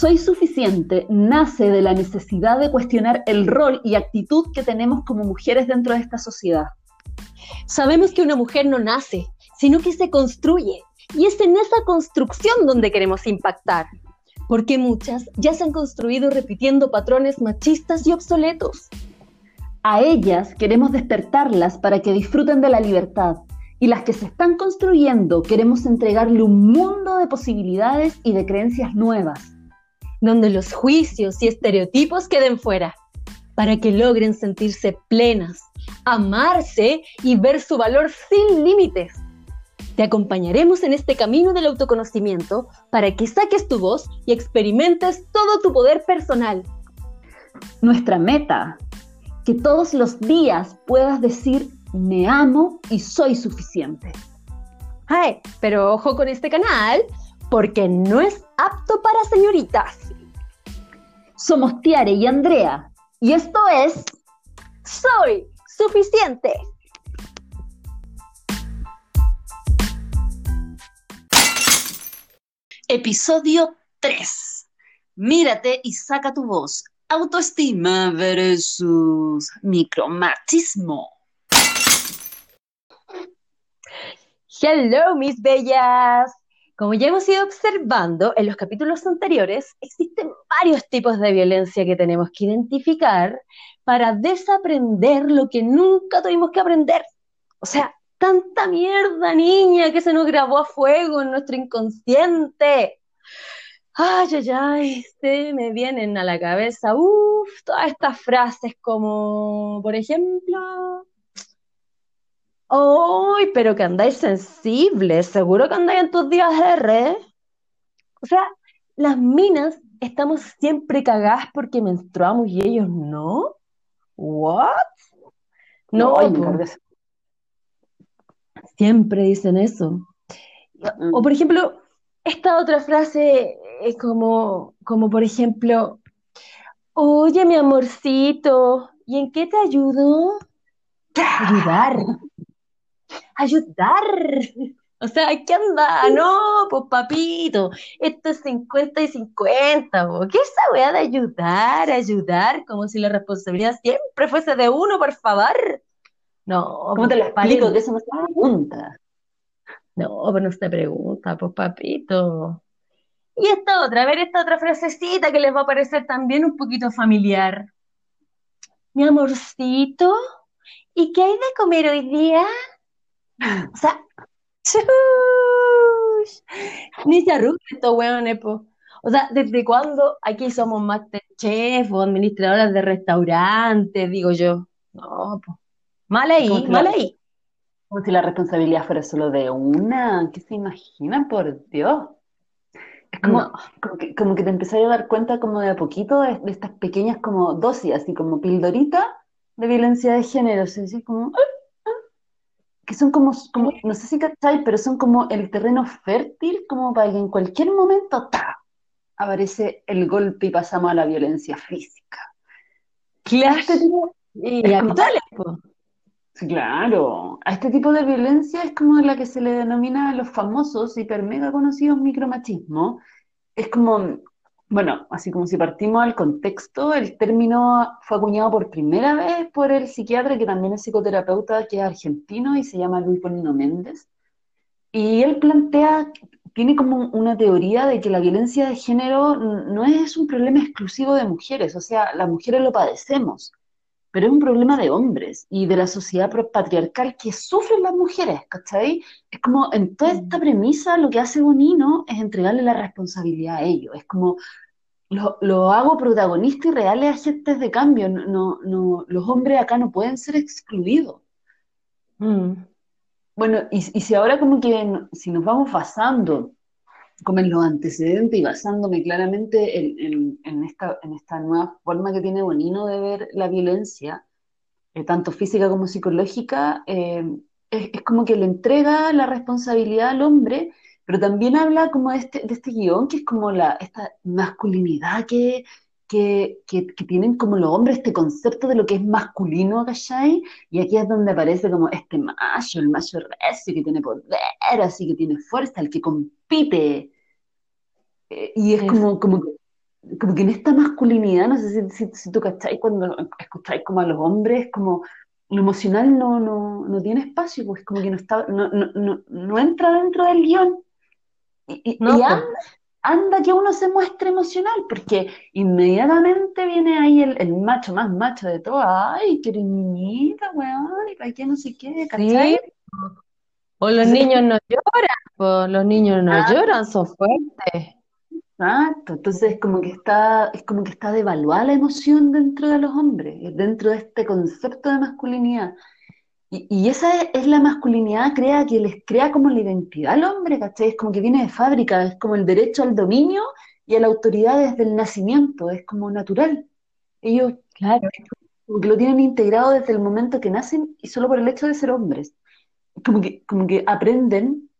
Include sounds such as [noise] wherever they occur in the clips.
Soy suficiente nace de la necesidad de cuestionar el rol y actitud que tenemos como mujeres dentro de esta sociedad. Sabemos que una mujer no nace, sino que se construye. Y es en esa construcción donde queremos impactar. Porque muchas ya se han construido repitiendo patrones machistas y obsoletos. A ellas queremos despertarlas para que disfruten de la libertad. Y las que se están construyendo queremos entregarle un mundo de posibilidades y de creencias nuevas. Donde los juicios y estereotipos queden fuera, para que logren sentirse plenas, amarse y ver su valor sin límites. Te acompañaremos en este camino del autoconocimiento para que saques tu voz y experimentes todo tu poder personal. Nuestra meta, que todos los días puedas decir me amo y soy suficiente. Ay, pero ojo con este canal, porque no es apto para señoritas. Somos Tiare y Andrea, y esto es Soy suficiente. Episodio 3. Mírate y saca tu voz. Autoestima versus micromachismo. Hello, mis bellas. Como ya hemos ido observando en los capítulos anteriores, existen varios tipos de violencia que tenemos que identificar para desaprender lo que nunca tuvimos que aprender. O sea, tanta mierda, niña, que se nos grabó a fuego en nuestro inconsciente. Ay, ay, ay, se me vienen a la cabeza, uff, todas estas frases como, por ejemplo, ¡Ay, pero que andáis sensibles! ¿Seguro que andáis en tus días R? O sea, las minas estamos siempre cagadas porque menstruamos y ellos no. ¿What? No, siempre dicen eso. O por ejemplo, esta otra frase es como, como por ejemplo, oye mi amorcito, ¿y en qué te ayudo? Ayudar ayudar. O sea, ¿qué anda? No, pues papito, esto es 50 y 50, ¿qué es esa weá de ayudar, ayudar? Como si la responsabilidad siempre fuese de uno, por favor. No, ¿cómo te lo explico? Que eso no se pregunta. No, pero no se pregunta, pues papito. Y esta otra, a ver, esta otra frasecita que les va a parecer también un poquito familiar. Mi amorcito, ¿y qué hay de comer hoy día? O sea, ni se arruga estos weones, po. O sea, ¿desde cuándo aquí somos masterchef o administradoras de restaurantes? Digo yo. No, pues. Mal ahí, mal ahí. Como si la responsabilidad fuera solo de una. ¿Qué se imaginan, por Dios? Es como, como, que, te empezás a dar cuenta como de a poquito de, estas pequeñas como dosis, así como pildorita de violencia de género. Así como, que son como, como no sé si cacháis, pero son como el terreno fértil, como para que en cualquier momento ¡ta! aparece el golpe y pasamos a la violencia física. Claro, este tipo, y habituales, Claro, a este tipo de violencia es como la que se le denomina a los famosos, hiper mega conocidos micromachismo. Es como bueno, así como si partimos al contexto, el término fue acuñado por primera vez por el psiquiatra que también es psicoterapeuta, que es argentino y se llama Luis Polino Méndez. Y él plantea, tiene como una teoría de que la violencia de género no es un problema exclusivo de mujeres, o sea, las mujeres lo padecemos, pero es un problema de hombres y de la sociedad patriarcal que sufren las mujeres, ¿cachai? Es como en toda esta mm. premisa lo que hace Bonino es entregarle la responsabilidad a ellos, es como lo, hago protagonista y reales agentes de cambio, no, no, los hombres acá no pueden ser excluidos. Mm. Bueno, y, si ahora como que si nos vamos basando como en los antecedentes y basándome claramente en, esta, en esta nueva forma que tiene Bonino de ver la violencia, eh, tanto física como psicológica, eh, es, como que le entrega la responsabilidad al hombre, pero también habla como de este, de este guion, que es como la, esta masculinidad que, que, que, tienen como los hombres, este concepto de lo que es masculino, ¿cachai? Y aquí es donde aparece como este macho, el macho recio que tiene poder, así que tiene fuerza, el que compite. Eh, y es como, como como que en esta masculinidad, no sé si, si, tú cacháis cuando escucháis como a los hombres, como lo emocional no, no, no tiene espacio, pues como que no, está, no, no, no entra dentro del guion. Y, y, anda, anda, que uno se muestre emocional, porque inmediatamente viene ahí el, el macho más macho de todo, ay, qué niñita, weón, y para qué no sé qué, ¿cachai? O los niños no lloran, pues los niños no ah. lloran, son fuertes. Exacto, entonces es como que está, es como que está devaluada la emoción dentro de los hombres, dentro de este concepto de masculinidad. Y, esa es, la masculinidad crea que les crea como la identidad al hombre, ¿cachai? Es como que viene de fábrica, es como el derecho al dominio y a la autoridad desde el nacimiento, es como natural. Ellos claro. lo tienen integrado desde el momento que nacen y solo por el hecho de ser hombres. Como que, como que aprenden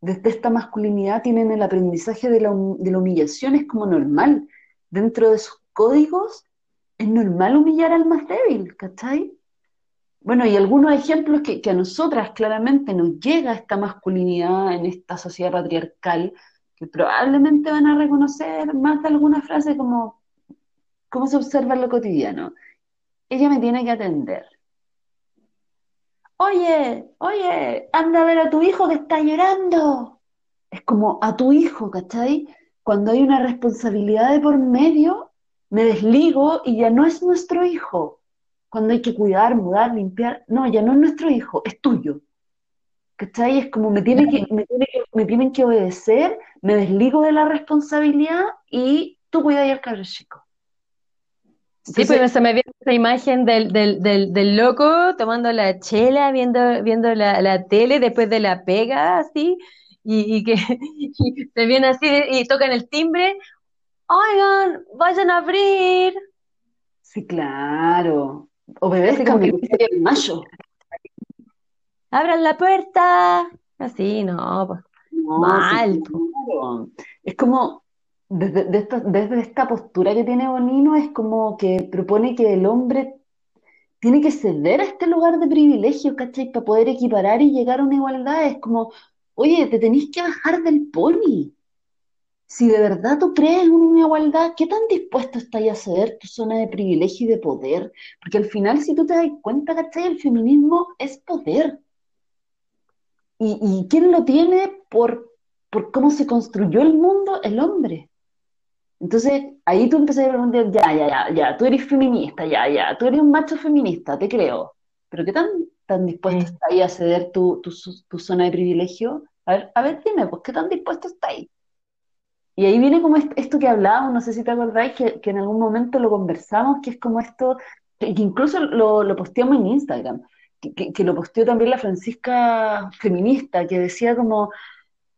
desde esta masculinidad tienen el aprendizaje de la, humillación, es como normal. Dentro de sus códigos es normal humillar al más débil, ¿cachai? Bueno, y algunos ejemplos que, a nosotras claramente nos llega esta masculinidad en esta sociedad patriarcal, que probablemente van a reconocer más de alguna frase como, ¿cómo se observa en lo cotidiano? Ella me tiene que atender oye, oye, anda a ver a tu hijo que está llorando. Es como a tu hijo, ¿cachai? Cuando hay una responsabilidad de por medio, me desligo y ya no es nuestro hijo. Cuando hay que cuidar, mudar, limpiar, no, ya no es nuestro hijo, es tuyo. ¿Cachai? Es como me, tiene que, me, me tienen que obedecer, me desligo de la responsabilidad y tú cuidas al cabro chico. Sí, pues se me viene esa imagen del, del, del, del, loco tomando la chela, viendo, viendo la, la tele después de la pega, así, y, y que [laughs] se viene así y tocan el timbre. Oigan, vayan a abrir. Sí, claro. Obedezcan el mayo. Abran la puerta. Así, no, pues. Mal. Es como, desde, esta, desde esta postura que tiene Bonino es como que propone que el hombre tiene que ceder a este lugar de privilegio, ¿cachai? Para poder equiparar y llegar a una igualdad. Es como, oye, te tenés que bajar del pony. Si de verdad tú crees en una igualdad, ¿qué tan dispuesto estás a ceder tu zona de privilegio y de poder? Porque al final, si tú te das cuenta, ¿cachai? El feminismo es poder. ¿Y, y quién lo tiene por, por cómo se construyó el mundo? El hombre. Entonces, ahí tú empezás a preguntar, ya, ya, ya, ya, tú eres feminista, ya, ya, tú eres un macho feminista, te creo, pero ¿qué tan, tan dispuesto estás ahí a ceder tu, tu, zona de privilegio? A ver, a ver, dime, pues, ¿qué tan dispuesto estás ahí? Y ahí viene como esto que hablábamos, no sé si te acordáis, que, en algún momento lo conversamos, que es como esto, que, incluso lo, lo, posteamos en Instagram, que, lo posteó también la Francisca feminista, que decía como,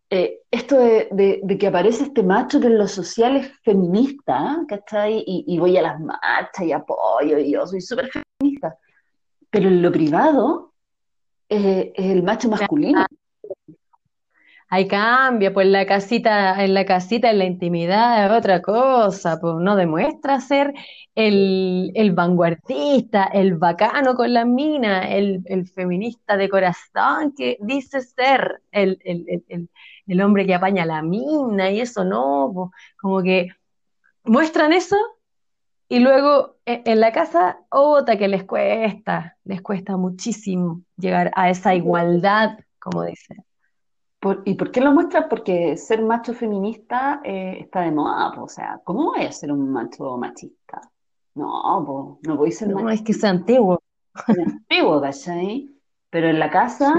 eh, esto de, que aparece este macho que en lo social es feminista, ¿cachai? Y, y voy a las marchas y apoyo, y yo soy súper feminista. Pero en lo privado es el macho masculino. Hay cambio, pues la casita, en la casita, en la intimidad es otra cosa, pues no demuestra ser el, el vanguardista, el bacano con la mina, el, el, feminista de corazón que dice ser el, el hombre que apaña la mina y eso no, como que muestran eso y luego e, en la casa, otra que les cuesta, les cuesta muchísimo llegar a esa igualdad, como dicen. ¿Y por qué lo muestran? Porque ser macho feminista eh, está de moda, o sea, ¿cómo voy a ser un macho machista? No, no voy a ser No, es que es antiguo. Es antiguo, ¿cachai? Pero en la casa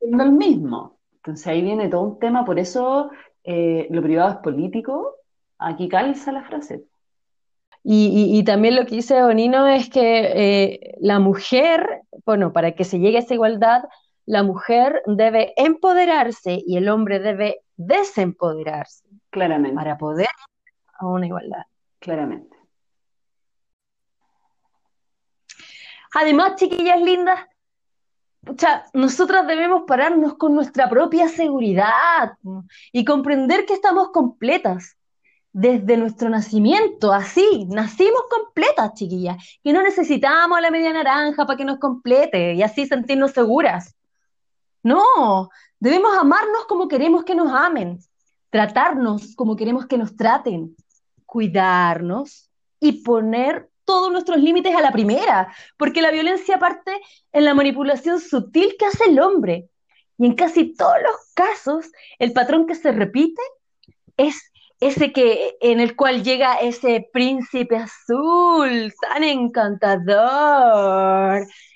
es lo mismo. Entonces ahí viene todo un tema, por eso eh, lo privado es político, aquí calza la frase. Y, también lo que dice Bonino es que eh, la mujer, bueno, para que se llegue a esa igualdad, la mujer debe empoderarse y el hombre debe desempoderarse. Claramente. Para poder a una igualdad. Claramente. Además, chiquillas lindas, sea, nosotras debemos pararnos con nuestra propia seguridad y comprender que estamos completas desde nuestro nacimiento, así, nacimos completas, chiquillas, que no necesitamos la media naranja para que nos complete y así sentirnos seguras. No, debemos amarnos como queremos que nos amen, tratarnos como queremos que nos traten, cuidarnos y poner todos nuestros límites a la primera, porque la violencia parte en la manipulación sutil que hace el hombre. Y en casi todos los casos, el patrón que se repite es ese que en el cual llega ese príncipe azul tan encantador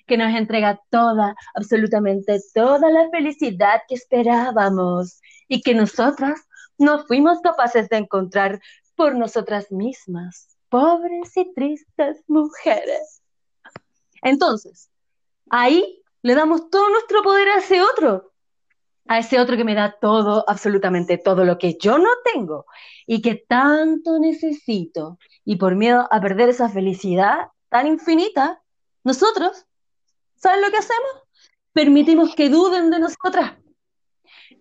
que nos entrega toda, absolutamente toda la felicidad que esperábamos y que nosotras no fuimos capaces de encontrar por nosotras mismas, pobres y tristes mujeres. Entonces, ahí le damos todo nuestro poder a ese otro, a ese otro que me da todo, absolutamente todo lo que yo no tengo y que tanto necesito. Y por miedo a perder esa felicidad tan infinita, nosotros, ¿saben lo que hacemos? Permitimos que duden de nosotras.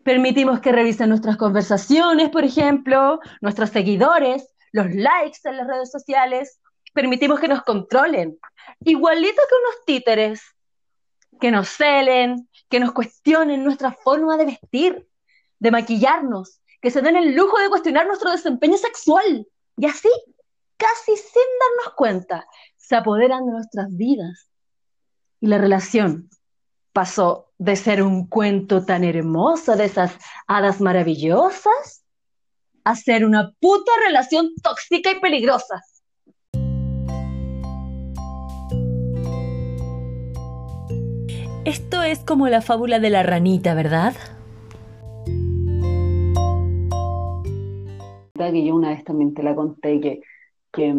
Permitimos que revisen nuestras conversaciones, por ejemplo, nuestros seguidores, los likes en las redes sociales. Permitimos que nos controlen. Igualito que unos títeres, que nos celen, que nos cuestionen nuestra forma de vestir, de maquillarnos, que se den el lujo de cuestionar nuestro desempeño sexual. Y así, casi sin darnos cuenta, se apoderan de nuestras vidas. Y la relación pasó de ser un cuento tan hermoso de esas hadas maravillosas a ser una puta relación tóxica y peligrosa. Esto es como la fábula de la ranita, ¿verdad? Que yo una vez también te la conté que, que,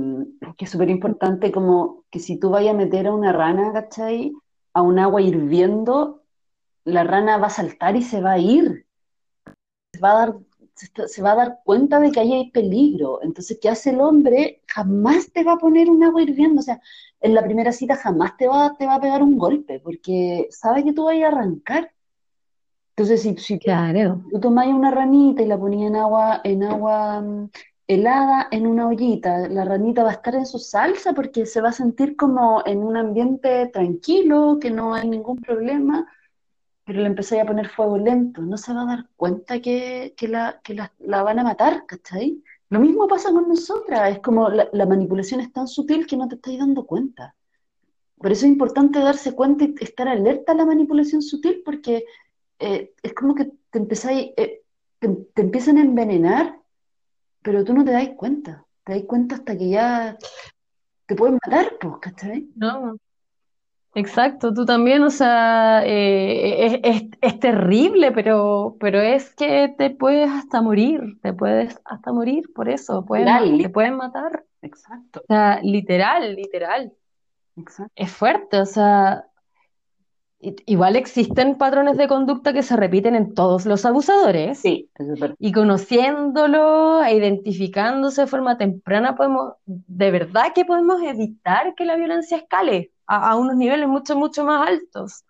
es súper importante como que si tú vayas a meter a una rana, ¿cachai? A un agua hirviendo, la rana va a saltar y se va a ir. Se va a dar, se va a dar cuenta de que ahí hay peligro. Entonces, ¿qué hace el hombre? Jamás te va a poner un agua hirviendo. O sea, en la primera cita jamás te va, te va a pegar un golpe, porque sabe que tú vas a arrancar. Entonces, si, si claro. tú tomás una ranita y la ponías en agua, en agua helada, en una ollita, la ranita va a estar en su salsa porque se va a sentir como en un ambiente tranquilo, que no hay ningún problema, pero le empezáis a poner fuego lento, no se va a dar cuenta que, la, que la, la van a matar, ¿cachai? Lo mismo pasa con nosotras, es como la, manipulación es tan sutil que no te estás dando cuenta. Por eso es importante darse cuenta y estar alerta a la manipulación sutil, porque eh, es como que te, empezáis, eh, te, empiezan a envenenar, pero tú no te das cuenta. Te das cuenta hasta que ya te pueden matar, pues, ¿cachai? No, Exacto, tú también, o sea, eh, es, terrible, pero, pero es que te puedes hasta morir, te puedes hasta morir por eso, pueden, te pueden matar. Exacto. O sea, literal, literal. Exacto. Es fuerte, o sea, igual existen patrones de conducta que se repiten en todos los abusadores. Sí, es. Y conociéndolo e identificándose de forma temprana, podemos, de verdad que podemos evitar que la violencia escale a, unos niveles mucho, mucho más altos.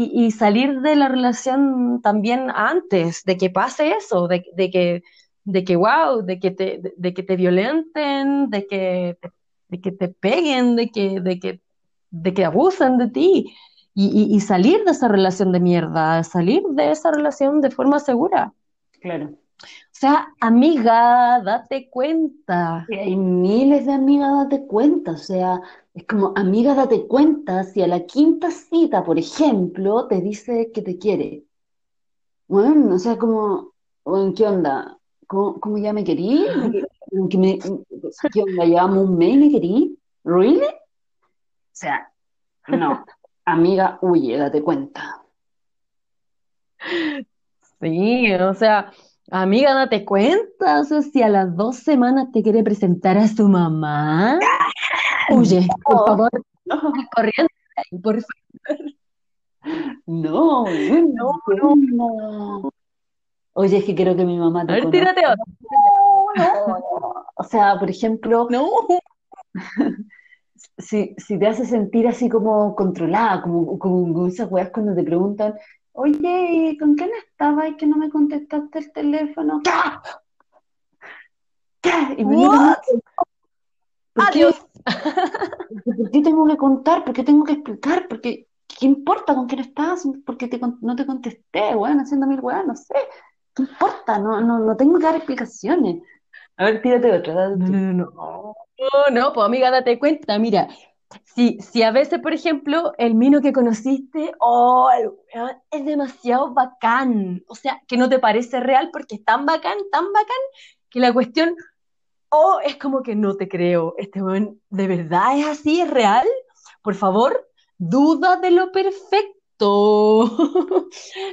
Y, salir de la relación también antes de que pase eso, de, que, de que, wow, de que te, de, que te violenten, de que te, de que te peguen, de que, de que, de que abusen de ti. Y, y, salir de esa relación de mierda, salir de esa relación de forma segura. Claro. O sea, amiga, date cuenta. hay miles de amigas, date cuenta. O sea, es como, amiga, date cuenta si a la quinta cita, por ejemplo, te dice que te quiere. Bueno, o sea, como, bueno, ¿qué onda? ¿Cómo, ya me querí? ¿Qué, me, ¿Qué onda? Llevamos un mes y me querí. ¿Really? O sea, no. Amiga, huye, date cuenta. Sí, o sea, amiga, date cuenta. O sea, si a las dos semanas te quiere presentar a su mamá, [laughs] Huye, por favor, no. corriendo, por favor. No, no, no, no. Oye, es que quiero que mi mamá te A ver, tírate otro. No, no, O sea, por ejemplo, no. [laughs] si, si te hace sentir así como controlada, como, como esas weas cuando te preguntan, oye, ¿con quién estaba y que no me contestaste el teléfono? ¿Qué? ¿Qué? Y me Adiós. ¿Por qué tengo que contar? ¿Por qué tengo que explicar? Porque ¿qué importa con quién estás? Porque te, no te contesté, weón, haciendo mil weón, no sé. ¿Qué importa? No, no, no tengo que dar explicaciones. A ver, tírate otra, dale No, no, no, pues amiga, date cuenta, mira, si, si a veces, por ejemplo, el mino que conociste, oh, es demasiado bacán, o sea, que no te parece real porque es tan bacán, tan bacán, que la cuestión, oh, es como que no te creo, este weón, ¿de verdad es así, es real? Por favor, duda de lo perfecto. [laughs]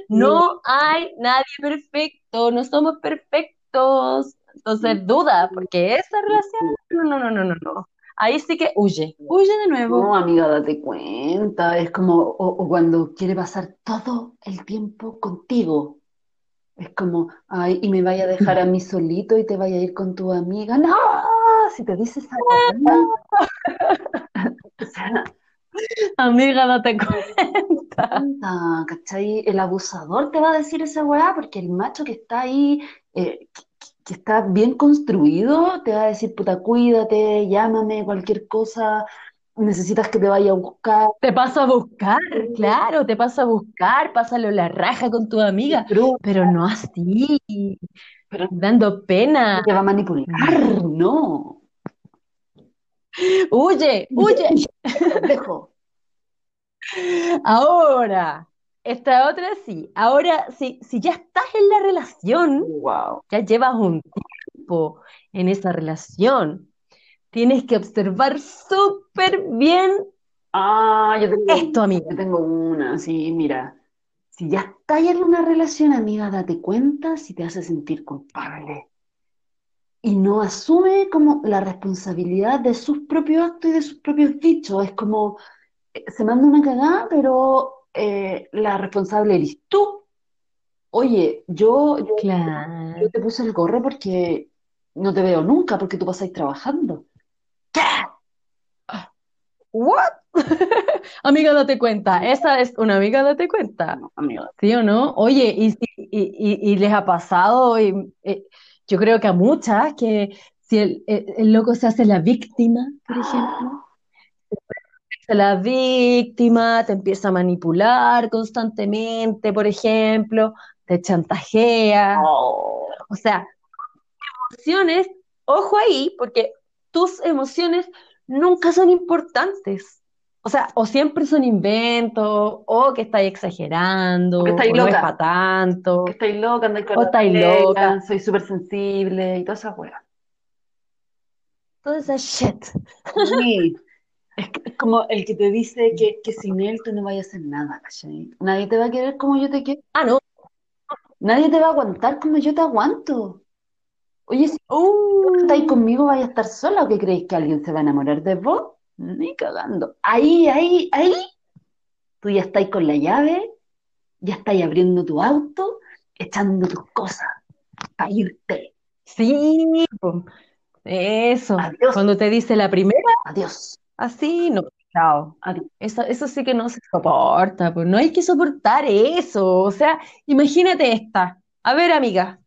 No hay nadie perfecto, no somos perfectos. Entonces duda, porque esa relación, no, no, no, no, no, no. Ahí sí que huye, huye de nuevo. No, amiga, date cuenta. Es como, o, o cuando quiere pasar todo el tiempo contigo. Es como, ay, y me vaya a dejar a mí [laughs] solito y te vaya a ir con tu amiga. No, si te dices [laughs] [laughs] o sea, Amiga, date cuenta. ¿cachai? El abusador te va a decir esa weá porque el macho que está ahí, eh, que, está bien construido, te va a decir, puta, cuídate, llámame, cualquier cosa, necesitas que te vaya a buscar. Te paso a buscar, claro, te paso a buscar, pásalo la raja con tu amiga, Pero, pero no así, pero dando pena. te va a manipular, no. Huye, huye. [laughs] Dejo. Ahora, esta otra sí. Ahora, si, si ya estás en la relación, Wow. ya llevas un tiempo en esa relación, tienes que observar súper bien Ah, yo tengo, esto, amiga. yo tengo una, sí, mira. Si ya estás en una relación, amiga, date cuenta si te hace sentir culpable. Y no asume como la responsabilidad de sus propios actos y de sus propios dichos. Es como, eh, se manda una cagada, pero eh, la responsable eres tú. Oye, yo, yo, Claro. yo te puse el gorro porque no te veo nunca, porque tú pasáis trabajando. ¿Qué? ¿What? [laughs] Amiga, date cuenta. Esa es una amiga, date cuenta. No, amiga. ¿Sí o no? Oye, y, y, y- y les ha pasado, y, eh, yo creo que a muchas, que si el, el- el loco se hace la víctima, por ejemplo, [gasps] la víctima, te empieza a manipular constantemente, por ejemplo, te chantajea. Oh. O sea, emociones, ojo ahí, porque tus emociones nunca son importantes. O sea, o siempre son inventos, o que estáis exagerando, O que estáis o no es loca. para tanto. que estáis loca, andáis con O estáis loca. soy súper sensible y toda esa wea. Toda esa shit. Sí. [laughs] Es, que- es como el que te dice que, que sin él tú no vayas a hacer nada, ¿cachai? Nadie te va a querer como yo te quiero. Ah, no. Nadie te va a aguantar como yo te aguanto. Oye, si Uh, estáis conmigo, vais a estar sola o qué creéis que alguien se va a enamorar de vos? Ni cagando. Ahí, ahí, ahí, tú ya estáis con la llave, ya estáis abriendo tu auto, echando tus cosas para irte. sí. Eso. Adiós. Cuando te dice la primera, Adiós. Así, no. Chao. Adiós. Eso, eso sí que no se soporta, pues no hay que soportar eso. O sea, imagínate esta. A ver, amiga,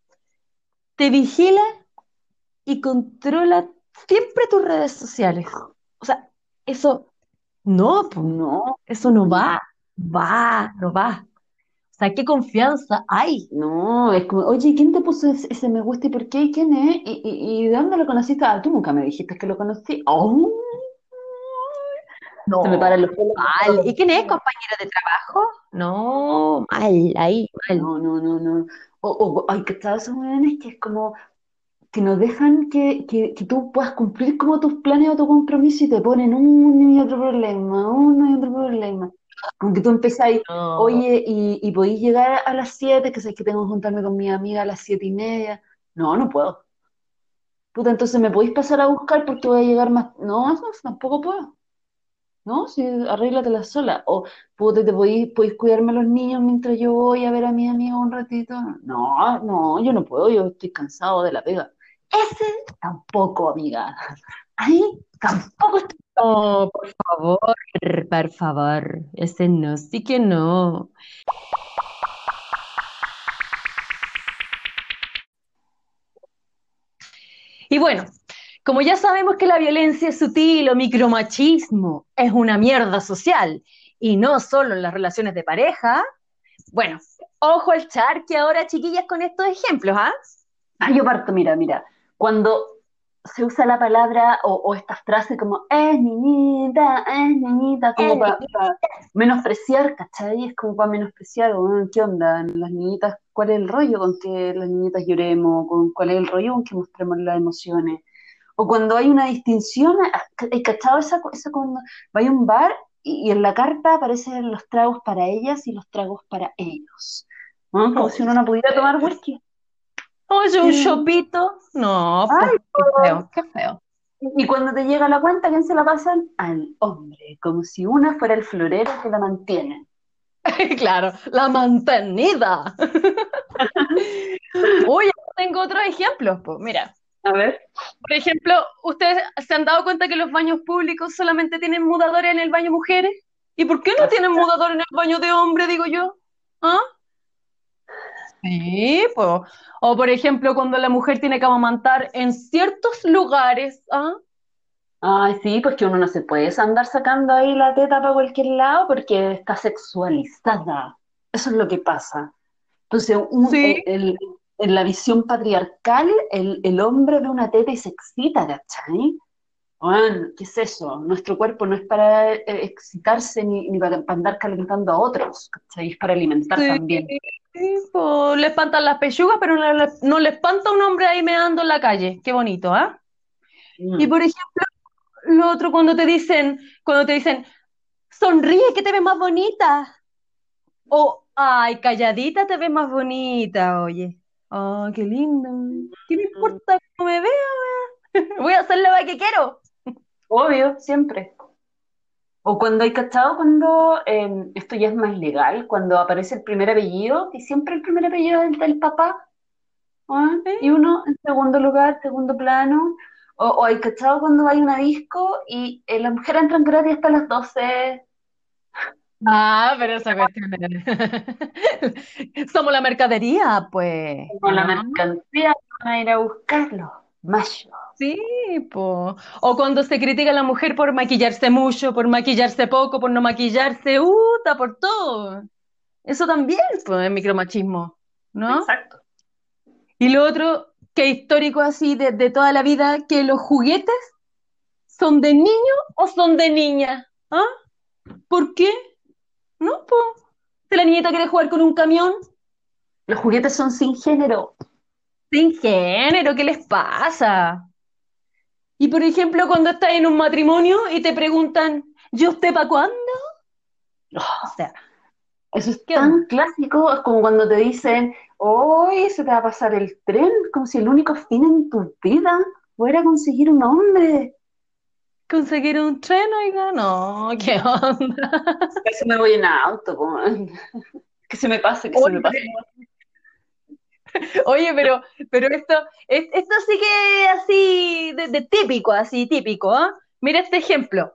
te vigila y controla siempre tus redes sociales. O sea, eso no, pues, No, eso no va, va, no va. O sea, ¿qué confianza hay? No, es como, oye, ¿quién te puso ese, ese me gusta y por qué? ¿Y quién es? ¿Y, y, y de dónde lo conociste? Ah, tú nunca me dijiste que lo conocí. ¡Oh! Se me paran los pelos. Mal. ¿Y quién es? ¿Compañera de trabajo? No, mal, ahí, mal. No, no, no, no. O, o hay que estar esos que es como que no dejan que, que, que tú puedas cumplir como tus planes o tu compromiso y te ponen uno y otro problema, uno y otro problema. Como que tú empezáis, No. oye, y, y podéis llegar a las 7, que sé que tengo que juntarme con mi amiga a las siete y media. No, no puedo. Puta, entonces me podéis pasar a buscar porque voy a llegar más. No, eso tampoco puedo. ¿No? Si arréglatela sola. O puta, te podéis, podéis cuidarme a los niños mientras yo voy a ver a mi amiga un ratito. No, no, yo no puedo, yo estoy cansado de la pega. Ese tampoco, amiga. Ahí tampoco estoy. No, por favor, por favor, ese no, sí que no. Y bueno, como ya sabemos que la violencia es sutil o micromachismo es una mierda social y no solo en las relaciones de pareja, bueno, ojo al charque ahora, chiquillas, con estos ejemplos, ¿ah? Ah, yo parto, mira, mira. cuando se usa la palabra o, o esta frase como es niñita, es niñita, como para menospreciar, ¿cachai? Es como para menospreciar, "Oh, ¿qué onda? Las niñitas, ¿cuál es el rollo con que las niñitas lloremos? ¿Con cuál es el rollo con que mostremos las emociones? O cuando hay una distinción, ¿hay cachado esa, esa cuando va a un bar y, y en la carta aparecen los tragos para ellas y los tragos para ellos? ¿no? Como si uno no pudiera tomar whisky. Oye, un Sí. chopito. No, pues, qué feo, qué feo. Y cuando te llega la cuenta, ¿a ¿quién se la pasan? Al hombre, como si una fuera el florero que la mantiene. [laughs] Claro, la mantenida. [laughs] Uy, tengo otros ejemplos, pues. Mira, A ver. por ejemplo, ¿ustedes se han dado cuenta que los baños públicos solamente tienen mudadores en el baño mujeres? ¿Y por qué no tienen mudador en el baño de hombre, digo yo? ¿Ah? Sí, pues. O por ejemplo, cuando la mujer tiene que amamantar en ciertos lugares, ¿ah? Ay, sí, pues que uno no se puede andar sacando ahí la teta para cualquier lado porque está sexualizada. Eso es lo que pasa. Entonces, un- Sí. el- en la visión patriarcal, el, el hombre ve una teta y se excita, ¿cachai? Bueno, ¿qué es eso? Nuestro cuerpo no es para eh, excitarse ni, ni para, andar calentando a otros, ¿cachai? Es para alimentar Sí, también. sí, po, le espantan las pechugas, pero no le, no le espanta un hombre ahí meando en la calle. Qué bonito, ¿ah? Mm. Y por ejemplo, lo otro cuando te dicen, cuando te dicen, sonríe que te ves más bonita. O, ay, calladita te ves más bonita, oye. Ay, qué lindo. ¿Qué me importa cómo me vea? [laughs] Voy a hacer la que quiero. Obvio, siempre. O cuando hay cachado, cuando eh, esto ya es más legal, cuando aparece el primer apellido, y siempre el primer apellido es el del papá, ¿ah? Y uno en segundo lugar, segundo plano. O, o hay cachado cuando hay una disco y eh, las mujeres entran gratis hasta las 12. Ah, pero esa cuestión es- [laughs] Somos la mercadería, pues. Con la ¿no? mercancía van a ir a buscarlo. Mayo. Sí, po. O cuando se critica a la mujer por maquillarse mucho, por maquillarse poco, por no maquillarse, uta, por todo. Eso también, pues, es micromachismo, ¿no? Exacto. Y lo otro, que histórico así de, de toda la vida, que los juguetes son de niño o son de niña. ¿Ah? ¿Por qué? No, pues. Si la niñita quiere jugar con un camión, Los juguetes son sin género. sin género, ¿qué les pasa? Y por ejemplo, cuando estás en un matrimonio y te preguntan, ¿y usted para cuándo? O sea, Eso es ¿Qué tan onda? clásico, es como cuando te dicen, hoy se te va a pasar el tren, como si el único fin en tu vida fuera conseguir un hombre. ¿Conseguir un tren, oiga? No, ¿qué onda? Casi me voy en auto, po. que se me pase, que se me pase. Oye, [laughs] pero, pero esto, es- esto sí que así, de, de típico, así típico, ¿ah? Mira este ejemplo.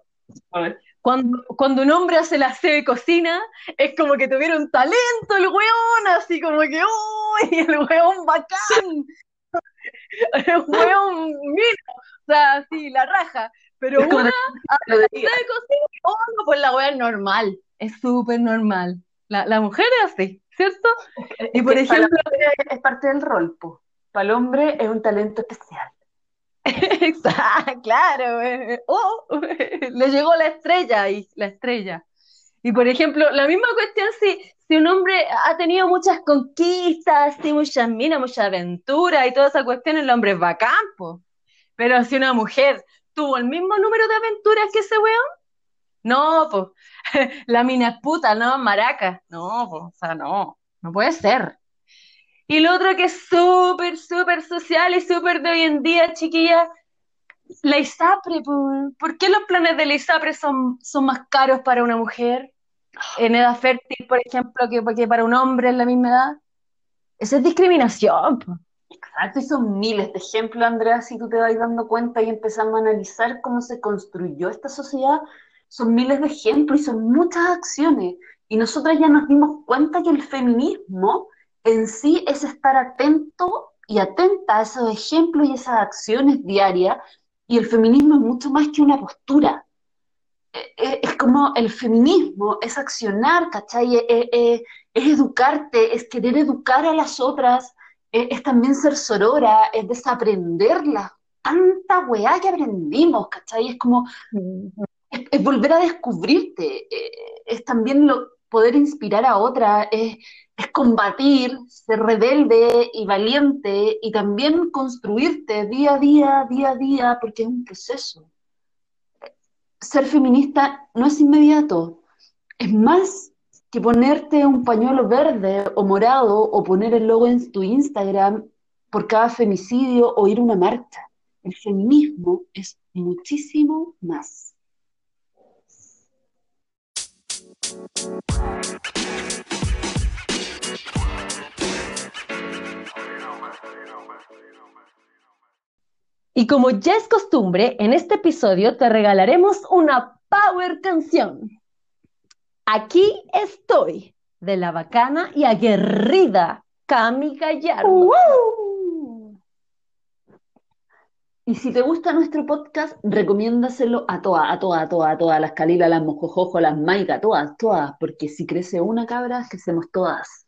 A ver. Cuando, cuando un hombre hace la aseo de cocina, es como que tuviera un talento el weón, así como que, ¡uy! [laughs] El weón bacán. [laughs] El weón, mira, o sea, así, la raja. Pero Es una Lo de- de cocina, oh, no, pues la weá es normal, es súper normal. La, la mujer es así, ¿cierto? Y por es que para ejemplo, es parte del rol. Para el hombre es un talento especial. [laughs] Exacto, claro. eh, Oh, [laughs] le llegó la estrella y la estrella. Y por ejemplo, la misma cuestión si, si un hombre ha tenido muchas conquistas, y muchas minas, mucha aventura y toda esa cuestión, el hombre es bacán, po. Pero si una mujer tuvo el mismo número de aventuras que ese weón, no, pues, [laughs] la mina es puta, no, maraca. No, pues, o sea, no, no puede ser. Y lo otro que es súper, súper social y súper de hoy en día, chiquillas, la ISAPRE, po. ¿por qué los planes de la ISAPRE son, son más caros para una mujer en edad fértil, por ejemplo, que, que para un hombre en la misma edad? Esa es discriminación, po. Exacto, y son miles de ejemplos, Andrea, si tú te vas dando cuenta y empezamos a analizar cómo se construyó esta sociedad, son miles de ejemplos y son muchas acciones. Y nosotras ya nos dimos cuenta que el feminismo en sí es estar atento y atenta a esos ejemplos y esas acciones diarias, y el feminismo es mucho más que una postura. Eh, eh, Es como el feminismo, es accionar, ¿cachai? Eh, Es educarte, es querer educar a las otras es, también ser sorora, es desaprender la tanta weá que aprendimos, ¿cachai? Es como, es, volver a descubrirte, eh, es también lo, poder inspirar a otra, es, es combatir, ser rebelde y valiente y también construirte día a día, día a día, porque es un proceso. Ser feminista no es inmediato, es más que ponerte un pañuelo verde o morado o poner el logo en tu Instagram por cada femicidio o ir a una marcha. El feminismo es muchísimo más. Y como ya es costumbre, en este episodio te regalaremos una power canción. Aquí estoy, de la bacana y aguerrida Cami Gallardo. Y si te gusta nuestro podcast, recomiéndaselo a todas, a todas, a todas, a todas, las calilas, las mojojojo, las maicas, todas, todas, porque si crece una cabra, crecemos todas.